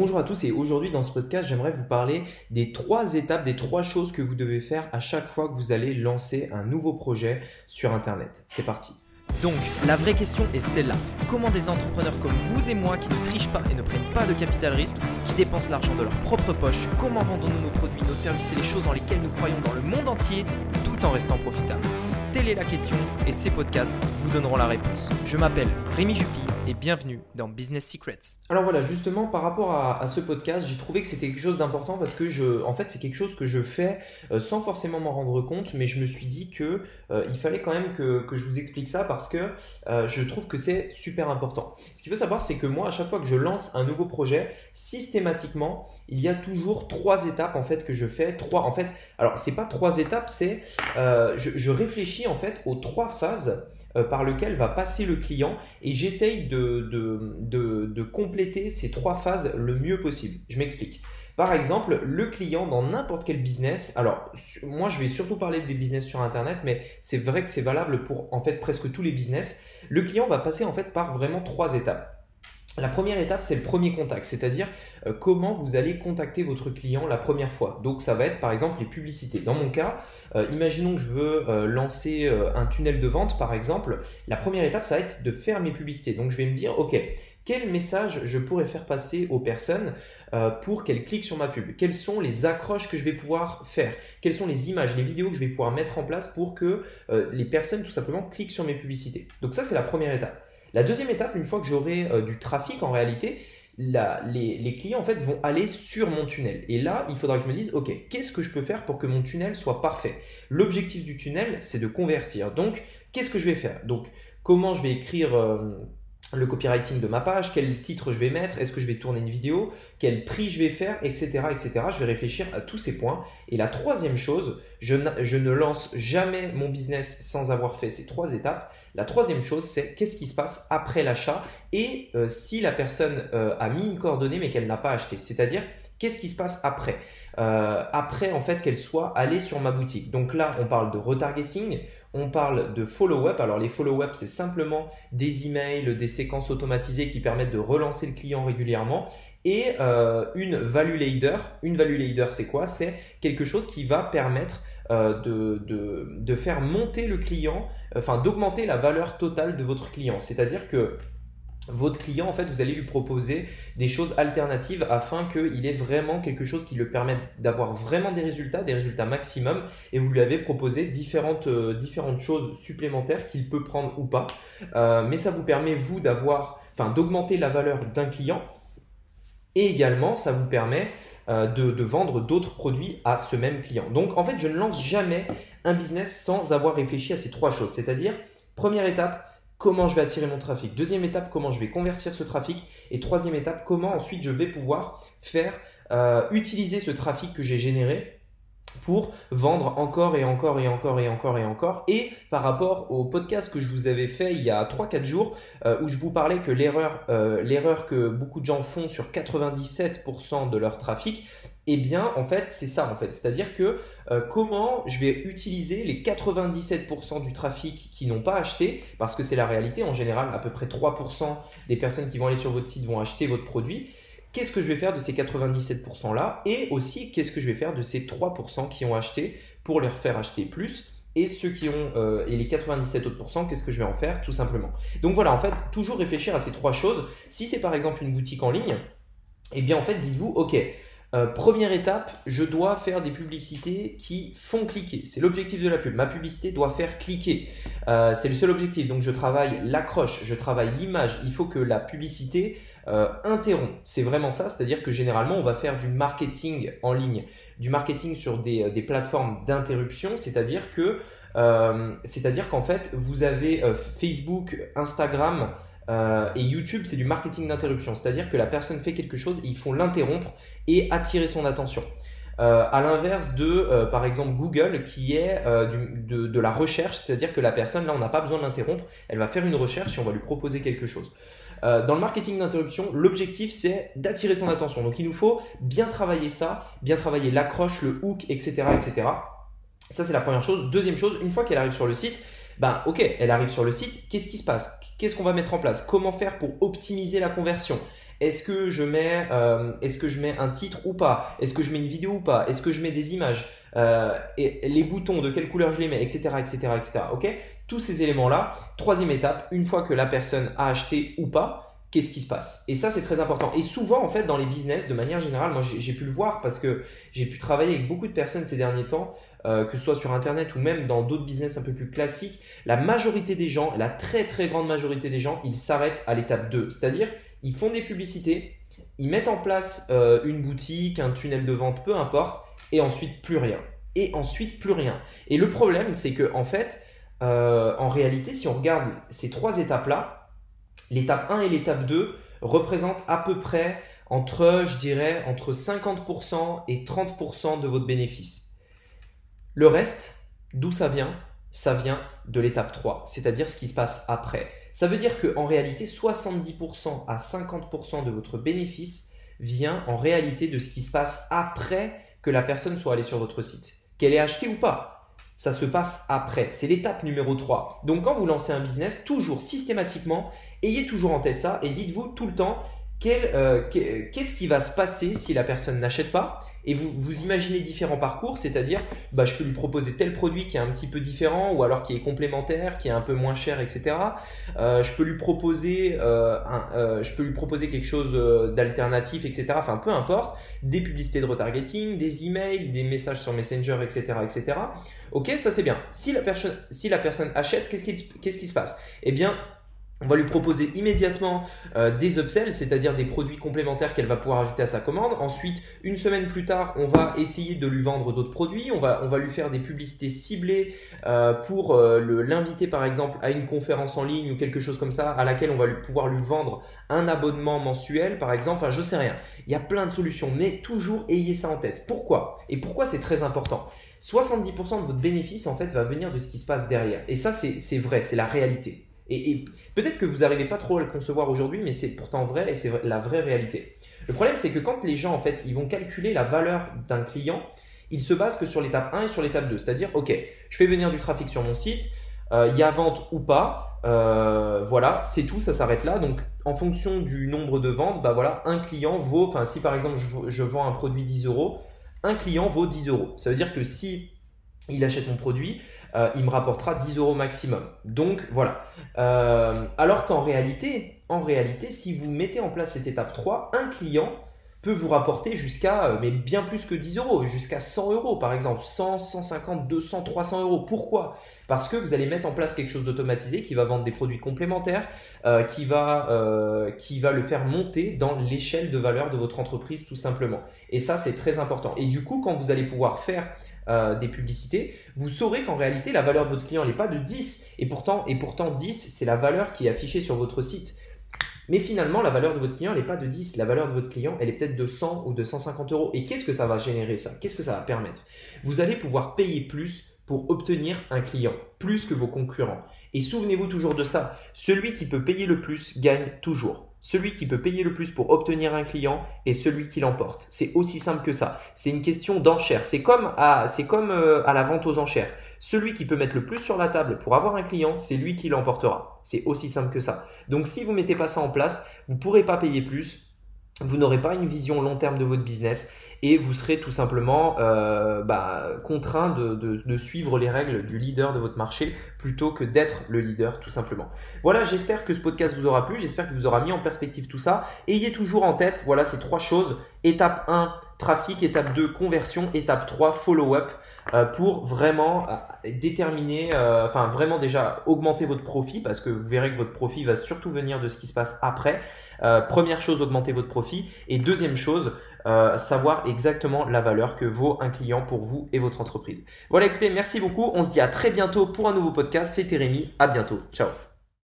Bonjour à tous et aujourd'hui dans ce podcast j'aimerais vous parler des trois étapes, des trois choses que vous devez faire à chaque fois que vous allez lancer un nouveau projet sur Internet. C'est parti. Donc, la vraie question est celle-là. Comment des entrepreneurs comme vous et moi qui ne trichent pas et ne prennent pas de capital risque, qui dépensent l'argent de leur propre poche, comment vendons-nous nos produits, nos services et les choses dans lesquelles nous croyons dans le monde entier tout en restant profitables? Telle est la question et ces podcasts vous donneront la réponse. Je m'appelle Rémi Jupy et bienvenue dans Business Secrets. Alors voilà, justement par rapport à, ce podcast, j'ai trouvé que c'était quelque chose d'important parce que je, en fait, c'est quelque chose que je fais euh, sans forcément m'en rendre compte, mais je me suis dit que euh, il fallait quand même que, je vous explique ça parce que euh, je trouve que c'est super important. Ce qu'il faut savoir, c'est que moi, à chaque fois que je lance un nouveau projet, systématiquement, il y a toujours trois étapes en fait que je fais. Trois, en fait, alors c'est pas trois étapes, c'est je, je réfléchis en fait aux trois phases par lequel va passer le client et j'essaye de, de, compléter ces trois phases le mieux possible. Je m'explique. Par exemple, le client dans n'importe quel business, alors moi je vais surtout parler des business sur Internet, mais c'est vrai que c'est valable pour en fait presque tous les business. Le client va passer en fait par vraiment trois étapes. La première étape, c'est le premier contact, c'est-à-dire euh, comment vous allez contacter votre client la première fois. Donc ça va être par exemple les publicités. Dans mon cas, euh, imaginons que je veux euh, lancer un tunnel de vente par exemple. La première étape, ça va être de faire mes publicités. Donc je vais me dire, ok, quel message je pourrais faire passer aux personnes pour qu'elles cliquent sur ma pub? Quelles sont les accroches que je vais pouvoir faire? Quelles sont les images, les vidéos que je vais pouvoir mettre en place pour que les personnes tout simplement cliquent sur mes publicités? Donc ça, c'est la première étape. La deuxième étape, une fois que j'aurai euh, du trafic en réalité, les, clients en fait vont aller sur mon tunnel. Et là, il faudra que je me dise, ok, qu'est-ce que je peux faire pour que mon tunnel soit parfait? L'objectif du tunnel, c'est de convertir. Donc, qu'est-ce que je vais faire? Donc, comment je vais écrire euh, le copywriting de ma page, quel titre je vais mettre, est-ce que je vais tourner une vidéo, quel prix je vais faire, etc., etc. Je vais réfléchir à tous ces points. Et la troisième chose, je, ne lance jamais mon business sans avoir fait ces trois étapes. La troisième chose, c'est qu'est-ce qui se passe après l'achat et euh, si la personne euh, a mis une coordonnée mais qu'elle n'a pas acheté. C'est-à-dire, qu'est-ce qui se passe après? Euh, Après, en fait, qu'elle soit allée sur ma boutique. Donc là, on parle de retargeting, on parle de follow-up. Alors les follow-up, c'est simplement des emails, des séquences automatisées qui permettent de relancer le client régulièrement. Et une value leader, une value leader, c'est quoi? C'est quelque chose qui va permettre euh, de, de, faire monter le client, enfin d'augmenter la valeur totale de votre client. C'est-à-dire que votre client, en fait, vous allez lui proposer des choses alternatives afin qu'il ait vraiment quelque chose qui le permette d'avoir vraiment des résultats, des résultats maximum. Et vous lui avez proposé différentes, euh, différentes choses supplémentaires qu'il peut prendre ou pas. Euh, mais ça vous permet, vous, d'avoir, enfin, d'augmenter la valeur d'un client. Et également, ça vous permet euh, de, vendre d'autres produits à ce même client. Donc, en fait, je ne lance jamais un business sans avoir réfléchi à ces trois choses. C'est-à-dire, première étape, comment je vais attirer mon trafic. Deuxième étape, comment je vais convertir ce trafic. Et troisième étape, comment ensuite je vais pouvoir faire euh, utiliser ce trafic que j'ai généré pour vendre encore et encore et encore et encore et encore. Et par rapport au podcast que je vous avais fait il y a 3-4 jours, euh, où je vous parlais que l'erreur, euh, l'erreur que beaucoup de gens font sur 97% de leur trafic, eh bien, en fait, c'est ça, en fait. C'est-à-dire que euh, comment je vais utiliser les 97% du trafic qui n'ont pas acheté, parce que c'est la réalité, en général, à peu près 3% des personnes qui vont aller sur votre site vont acheter votre produit. Qu'est-ce que je vais faire de ces 97%-là Et aussi, qu'est-ce que je vais faire de ces 3% qui ont acheté pour leur faire acheter plus et ceux qui ont euh, et les 97 autres qu'est-ce que je vais en faire tout simplement. Donc voilà, en fait, toujours réfléchir à ces trois choses. Si c'est par exemple une boutique en ligne, eh bien en fait, dites-vous, ok, euh, première étape, je dois faire des publicités qui font cliquer. C'est l'objectif de la pub. Ma publicité doit faire cliquer. Euh, c'est le seul objectif. Donc je travaille l'accroche, je travaille l'image. Il faut que la publicité euh, interrompt. C'est vraiment ça. C'est-à-dire que généralement, on va faire du marketing en ligne, du marketing sur des, des plateformes d'interruption. C'est-à-dire que, c'est-à-dire qu'en fait, vous avez Facebook, Instagram, euh, et YouTube, c'est du marketing d'interruption, c'est-à-dire que la personne fait quelque chose, ils font l'interrompre et attirer son attention. Euh, à l'inverse de, euh, par exemple, Google, qui est de, la recherche, c'est-à-dire que la personne, là, on n'a pas besoin de l'interrompre, elle va faire une recherche et on va lui proposer quelque chose. dans le marketing d'interruption, l'objectif, c'est d'attirer son attention. Donc, il nous faut bien travailler ça, bien travailler l'accroche, le hook, etc., etc. Ça, c'est la première chose. Deuxième chose, une fois qu'elle arrive sur le site, ben, ok, elle arrive sur le site, qu'est-ce qui se passe? Qu'est-ce qu'on va mettre en place? Comment faire pour optimiser la conversion? Est-ce que je mets, euh, est-ce que je mets un titre ou pas? Est-ce que je mets une vidéo ou pas? Est-ce que je mets des images? Euh, et les boutons, de quelle couleur je les mets, etc., etc., etc. Ok? Tous ces éléments-là. Troisième étape, une fois que la personne a acheté ou pas, qu'est-ce qui se passe Et ça, c'est très important. Et souvent, en fait, dans les business, de manière générale, moi, j'ai pu le voir parce que j'ai pu travailler avec beaucoup de personnes ces derniers temps. Euh, que ce soit sur Internet ou même dans d'autres business un peu plus classiques, la majorité des gens, la très très grande majorité des gens, ils s'arrêtent à l'étape 2. C'est-à-dire, ils font des publicités, ils mettent en place euh, une boutique, un tunnel de vente, peu importe, et ensuite plus rien. Et ensuite plus rien. Et le problème, c'est que en fait, euh, en réalité, si on regarde ces trois étapes-là, l'étape 1 et l'étape 2 représentent à peu près entre, je dirais, entre 50% et 30% de votre bénéfice. Le reste, d'où ça vient? Ça vient de l'étape 3, c'est-à-dire ce qui se passe après. Ça veut dire qu'en réalité, 70% à 50% de votre bénéfice vient en réalité de ce qui se passe après que la personne soit allée sur votre site. Qu'elle ait acheté ou pas, ça se passe après. C'est l'étape numéro 3. Donc quand vous lancez un business, toujours systématiquement, ayez toujours en tête ça et dites-vous tout le temps, euh, qu'est-ce qui va se passer si la personne n'achète pas Et vous, vous imaginez différents parcours, c'est-à-dire, bah, je peux lui proposer tel produit qui est un petit peu différent, ou alors qui est complémentaire, qui est un peu moins cher, etc. Euh, je peux lui proposer, euh, un, je peux lui proposer quelque chose d'alternatif, etc. Enfin, peu importe, des publicités de retargeting, des emails, des messages sur Messenger, etc., etc. Ok, ça c'est bien. Si la personne, si la personne achète, qu'est-ce qui, qu'est-ce qui se passe? Eh bien, on va lui proposer immédiatement euh, des upsells, c'est-à-dire des produits complémentaires qu'elle va pouvoir ajouter à sa commande. Ensuite, une semaine plus tard, on va essayer de lui vendre d'autres produits. On va, on va lui faire des publicités ciblées euh, pour euh, l'inviter par exemple à une conférence en ligne ou quelque chose comme ça, à laquelle on va pouvoir lui vendre un abonnement mensuel par exemple. Enfin, je sais rien. Il y a plein de solutions, mais toujours ayez ça en tête. Pourquoi? Et pourquoi c'est très important? 70% de votre bénéfice en fait va venir de ce qui se passe derrière. Et ça, c'est vrai, c'est la réalité. Et, peut-être que vous n'arrivez pas trop à le concevoir aujourd'hui, mais c'est pourtant vrai et c'est la vraie réalité. Le problème, c'est que quand les gens, en fait, ils vont calculer la valeur d'un client, ils se basent que sur l'étape 1 et sur l'étape 2. C'est-à-dire, OK, je fais venir du trafic sur mon site, euh, il y a vente ou pas, euh, voilà, c'est tout, ça s'arrête là. Donc, en fonction du nombre de ventes, bah voilà, un client vaut, enfin, si par exemple je, je vends un produit 10 euros, un client vaut 10 euros. Ça veut dire que si il achète mon produit, euh, il me rapportera 10 euros maximum. Donc voilà. Euh, alors qu'en réalité, en réalité, si vous mettez en place cette étape 3, un client peut vous rapporter jusqu'à, euh, mais bien plus que 10 euros, jusqu'à 100 euros par exemple, 100, 150, 200, 300 euros. Pourquoi? Parce que vous allez mettre en place quelque chose d'automatisé qui va vendre des produits complémentaires, qui, va, qui va le faire monter dans l'échelle de valeur de votre entreprise tout simplement. Et ça, c'est très important. Et du coup, quand vous allez pouvoir faire euh, des publicités, vous saurez qu'en réalité, la valeur de votre client n'est pas de 10. Et pourtant, et pourtant 10, c'est la valeur qui est affichée sur votre site. Mais finalement, la valeur de votre client n'est pas de 10. La valeur de votre client, elle est peut-être de 100 ou de 150 euros. Et qu'est-ce que ça va générer ça? Qu'est-ce que ça va permettre? Vous allez pouvoir payer plus pour obtenir un client, plus que vos concurrents. Et souvenez-vous toujours de ça. Celui qui peut payer le plus gagne toujours. Celui qui peut payer le plus pour obtenir un client est celui qui l'emporte. C'est aussi simple que ça. C'est une question d'enchère. C'est comme, à, comme euh, à la vente aux enchères. Celui qui peut mettre le plus sur la table pour avoir un client, c'est lui qui l'emportera. C'est aussi simple que ça. Donc si vous mettez pas ça en place, vous ne pourrez pas payer plus. Vous n'aurez pas une vision long terme de votre business et vous serez tout simplement euh, bah, contraint de, suivre les règles du leader de votre marché plutôt que d'être le leader tout simplement. Voilà, j'espère que ce podcast vous aura plu, j'espère qu'il vous aura mis en perspective tout ça. Ayez toujours en tête, voilà ces trois choses. Étape 1, trafic, étape 2, conversion, étape 3, follow-up euh, pour vraiment euh, déterminer, enfin vraiment déjà augmenter votre profit parce que vous verrez que votre profit va surtout venir de ce qui se passe après. première chose, augmenter votre profit. Et deuxième chose, euh, savoir exactement la valeur que vaut un client pour vous et votre entreprise. Voilà, écoutez, merci beaucoup. On se dit à très bientôt pour un nouveau podcast. C'était Rémi. À bientôt. Ciao.